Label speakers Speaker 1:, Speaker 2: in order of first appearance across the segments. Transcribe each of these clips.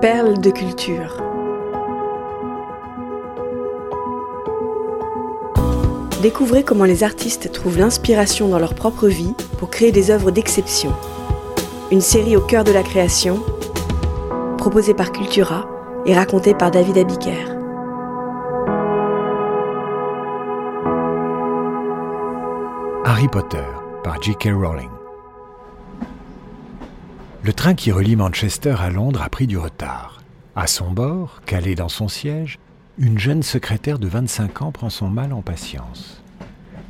Speaker 1: Perles de culture. Découvrez comment les artistes trouvent l'inspiration dans leur propre vie pour créer des œuvres d'exception. Une série au cœur de la création, proposée par Cultura et racontée par David Abiker.
Speaker 2: Harry Potter par J.K. Rowling. Le train qui relie Manchester à Londres a pris du retard. À son bord, calée dans son siège, une jeune secrétaire de 25 ans prend son mal en patience.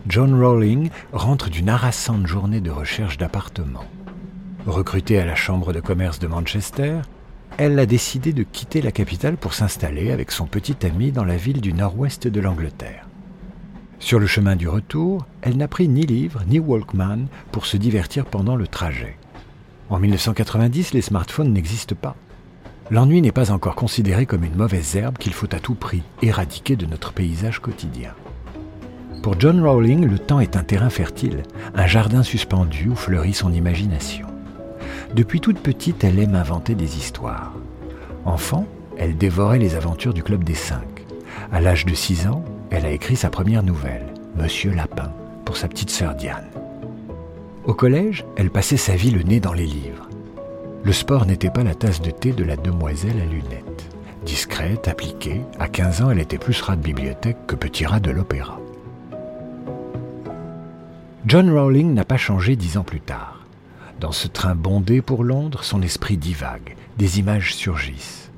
Speaker 2: John Rowling rentre d'une harassante journée de recherche d'appartements. Recrutée à la Chambre de commerce de Manchester, elle a décidé de quitter la capitale pour s'installer avec son petit ami dans la ville du nord-ouest de l'Angleterre. Sur le chemin du retour, elle n'a pris ni livre ni Walkman pour se divertir pendant le trajet. En 1990, les smartphones n'existent pas. L'ennui n'est pas encore considéré comme une mauvaise herbe qu'il faut à tout prix éradiquer de notre paysage quotidien. Pour John Rowling, le temps est un terrain fertile, un jardin suspendu où fleurit son imagination. Depuis toute petite, elle aime inventer des histoires. Enfant, elle dévorait les aventures du Club des Cinq. À l'âge de 6 ans, elle a écrit sa première nouvelle, Monsieur Lapin, pour sa petite sœur Diane. Au collège, elle passait sa vie le nez dans les livres. Le sport n'était pas la tasse de thé de la demoiselle à lunettes. Discrète, appliquée, à 15 ans, elle était plus rat de bibliothèque que petit rat de l'opéra. John Rowling n'a pas changé dix ans plus tard. Dans ce train bondé pour Londres, son esprit divague, des images surgissent.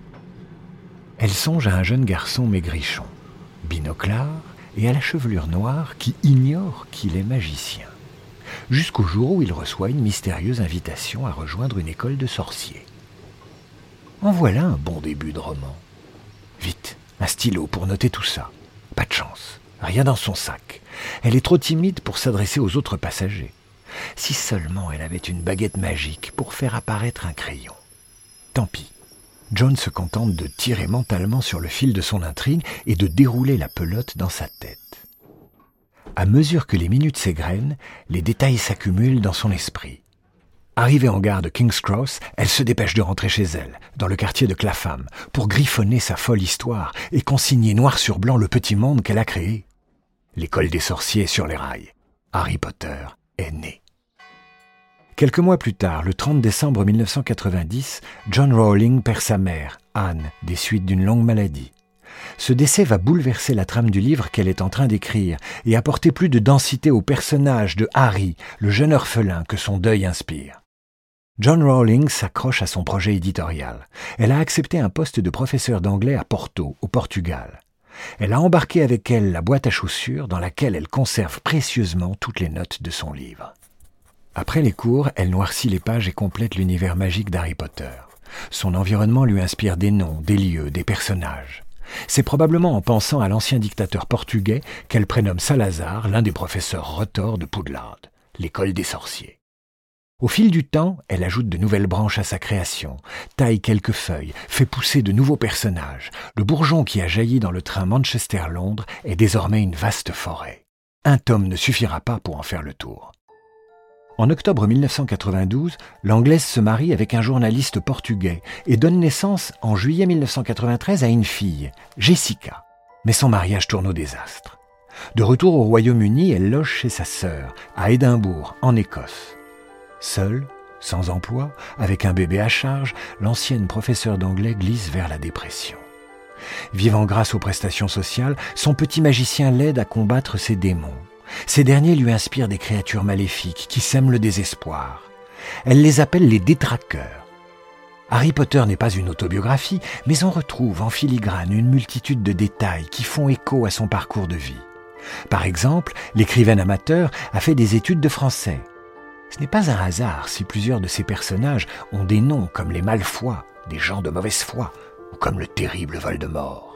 Speaker 2: Elle songe à un jeune garçon maigrichon, binoclard et à la chevelure noire qui ignore qu'il est magicien jusqu'au jour où il reçoit une mystérieuse invitation à rejoindre une école de sorciers. En voilà un bon début de roman. Vite, un stylo pour noter tout ça. Pas de chance, rien dans son sac. Elle est trop timide pour s'adresser aux autres passagers. Si seulement elle avait une baguette magique pour faire apparaître un crayon. Tant pis. John se contente de tirer mentalement sur le fil de son intrigue et de dérouler la pelote dans sa tête. À mesure que les minutes s'égrènent, les détails s'accumulent dans son esprit. Arrivée en gare de King's Cross, elle se dépêche de rentrer chez elle, dans le quartier de Clapham, pour griffonner sa folle histoire et consigner noir sur blanc le petit monde qu'elle a créé. L'école des sorciers sur les rails. Harry Potter est né. Quelques mois plus tard, le 30 décembre 1990, John Rowling perd sa mère, Anne, des suites d'une longue maladie. Ce décès va bouleverser la trame du livre qu'elle est en train d'écrire et apporter plus de densité au personnage de Harry, le jeune orphelin que son deuil inspire. John Rowling s'accroche à son projet éditorial. Elle a accepté un poste de professeur d'anglais à Porto, au Portugal. Elle a embarqué avec elle la boîte à chaussures dans laquelle elle conserve précieusement toutes les notes de son livre. Après les cours, elle noircit les pages et complète l'univers magique d'Harry Potter. Son environnement lui inspire des noms, des lieux, des personnages. C'est probablement en pensant à l'ancien dictateur portugais qu'elle prénomme Salazar, l'un des professeurs retors de Poudlard, l'école des sorciers. Au fil du temps, elle ajoute de nouvelles branches à sa création, taille quelques feuilles, fait pousser de nouveaux personnages. Le bourgeon qui a jailli dans le train Manchester-Londres est désormais une vaste forêt. Un tome ne suffira pas pour en faire le tour. En octobre 1992, l'Anglaise se marie avec un journaliste portugais et donne naissance en juillet 1993 à une fille, Jessica. Mais son mariage tourne au désastre. De retour au Royaume-Uni, elle loge chez sa sœur, à Édimbourg, en Écosse. Seule, sans emploi, avec un bébé à charge, l'ancienne professeure d'anglais glisse vers la dépression. Vivant grâce aux prestations sociales, son petit magicien l'aide à combattre ses démons. Ces derniers lui inspirent des créatures maléfiques qui sèment le désespoir. Elle les appelle les détraqueurs. Harry Potter n'est pas une autobiographie, mais on retrouve en filigrane une multitude de détails qui font écho à son parcours de vie. Par exemple, l'écrivaine amateur a fait des études de français. Ce n'est pas un hasard si plusieurs de ses personnages ont des noms comme les Malfoy, des gens de mauvaise foi, ou comme le terrible Voldemort.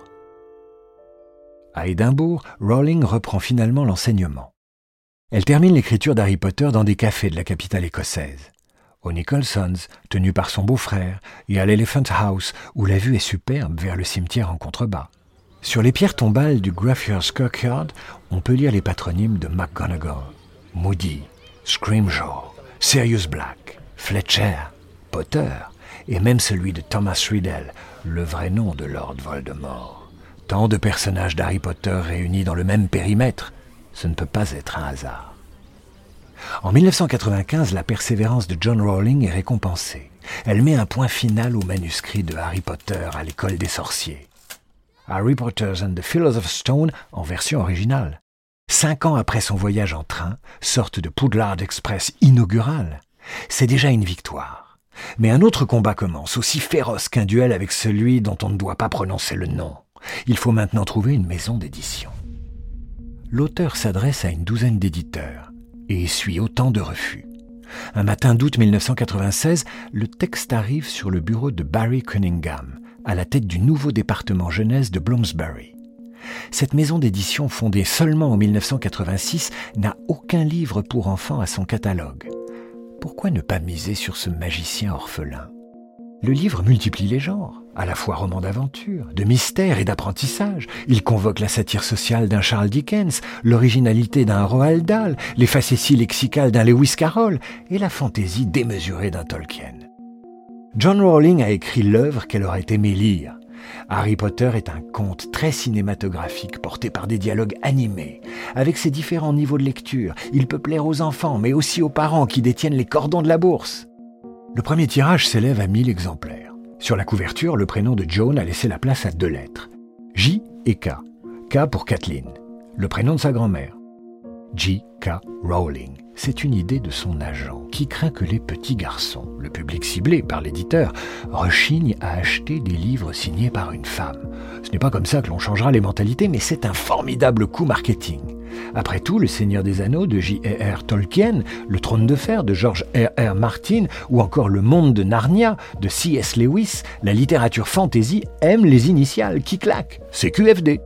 Speaker 2: À Édimbourg, Rowling reprend finalement l'enseignement. Elle termine l'écriture d'Harry Potter dans des cafés de la capitale écossaise. Au Nicholson's, tenu par son beau-frère, et à l'Elephant House, où la vue est superbe vers le cimetière en contrebas. Sur les pierres tombales du Graffier's Kirkyard, on peut lire les patronymes de McGonagall, Moody, Scrimgeour, Sirius Black, Fletcher, Potter et même celui de Thomas Riddle, le vrai nom de Lord Voldemort. Tant de personnages d'Harry Potter réunis dans le même périmètre, ce ne peut pas être un hasard. En 1995, la persévérance de John Rowling est récompensée. Elle met un point final au manuscrit de Harry Potter à l'école des sorciers. Harry Potter and the Philosopher's Stone en version originale. Cinq ans après son voyage en train, sorte de Poudlard Express inaugural, c'est déjà une victoire. Mais un autre combat commence, aussi féroce qu'un duel avec celui dont on ne doit pas prononcer le nom. Il faut maintenant trouver une maison d'édition. L'auteur s'adresse à une douzaine d'éditeurs et essuie autant de refus. Un matin d'août 1996, le texte arrive sur le bureau de Barry Cunningham, à la tête du nouveau département jeunesse de Bloomsbury. Cette maison d'édition, fondée seulement en 1986, n'a aucun livre pour enfants à son catalogue. Pourquoi ne pas miser sur ce magicien orphelin? Le livre multiplie les genres, à la fois roman d'aventure, de mystère et d'apprentissage. Il convoque la satire sociale d'un Charles Dickens, l'originalité d'un Roald Dahl, les facéties lexicales d'un Lewis Carroll et la fantaisie démesurée d'un Tolkien. John Rowling a écrit l'œuvre qu'elle aurait aimé lire. Harry Potter est un conte très cinématographique porté par des dialogues animés. Avec ses différents niveaux de lecture, il peut plaire aux enfants, mais aussi aux parents qui détiennent les cordons de la bourse. Le premier tirage s'élève à 1000 exemplaires. Sur la couverture, le prénom de Joan a laissé la place à deux lettres. J et K. K pour Kathleen, le prénom de sa grand-mère. J.K. Rowling. C'est une idée de son agent qui craint que les petits garçons, le public ciblé par l'éditeur, rechignent à acheter des livres signés par une femme. Ce n'est pas comme ça que l'on changera les mentalités, mais c'est un formidable coup marketing. Après tout, Le Seigneur des Anneaux de J.R.R. Tolkien, Le Trône de Fer de George R.R. Martin ou encore Le Monde de Narnia de C.S. Lewis, la littérature fantasy aime les initiales qui claquent. C'est QFD.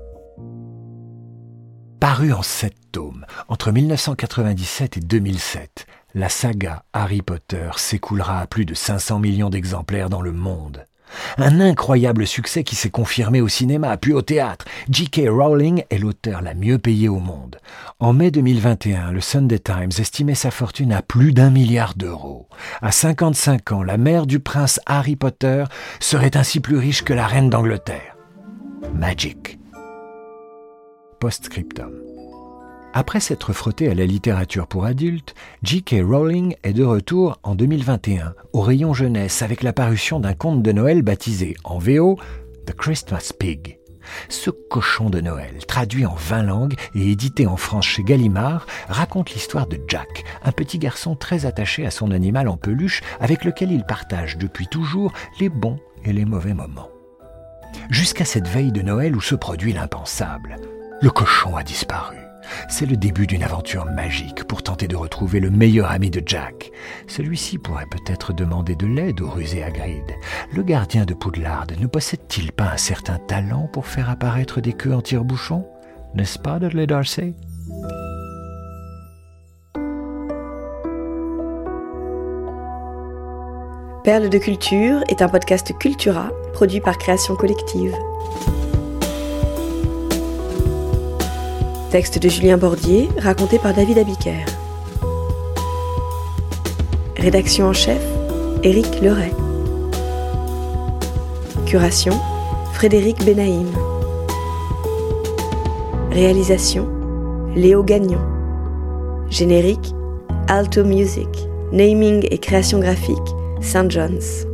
Speaker 2: Paru en sept tomes entre 1997 et 2007, la saga Harry Potter s'écoulera à plus de 500 millions d'exemplaires dans le monde. Un incroyable succès qui s'est confirmé au cinéma puis au théâtre. J.K. Rowling est l'auteur la mieux payée au monde. En mai 2021, le Sunday Times estimait sa fortune à plus d'un milliard d'euros. À 55 ans, la mère du prince Harry Potter serait ainsi plus riche que la reine d'Angleterre. Magic. Postscriptum. Après s'être frotté à la littérature pour adultes, J.K. Rowling est de retour en 2021 au rayon jeunesse avec la parution d'un conte de Noël baptisé en VO The Christmas Pig. Ce cochon de Noël, traduit en 20 langues et édité en France chez Gallimard, raconte l'histoire de Jack, un petit garçon très attaché à son animal en peluche avec lequel il partage depuis toujours les bons et les mauvais moments. Jusqu'à cette veille de Noël où se produit l'impensable. Le cochon a disparu. C'est le début d'une aventure magique pour tenter de retrouver le meilleur ami de Jack. Celui-ci pourrait peut-être demander de l'aide au rusé Hagrid. Le gardien de Poudlard ne possède-t-il pas un certain talent pour faire apparaître des queues en tire-bouchon N'est-ce pas, Dudley Darcy?
Speaker 1: Perle de culture est un podcast Cultura produit par Création Collective. Texte de Julien Bordier, raconté par David Abiker. Rédaction en chef, Éric Leray. Curation, Frédéric Benaïm. Réalisation, Léo Gagnon. Générique, Alto Music. Naming et création graphique, St. John's.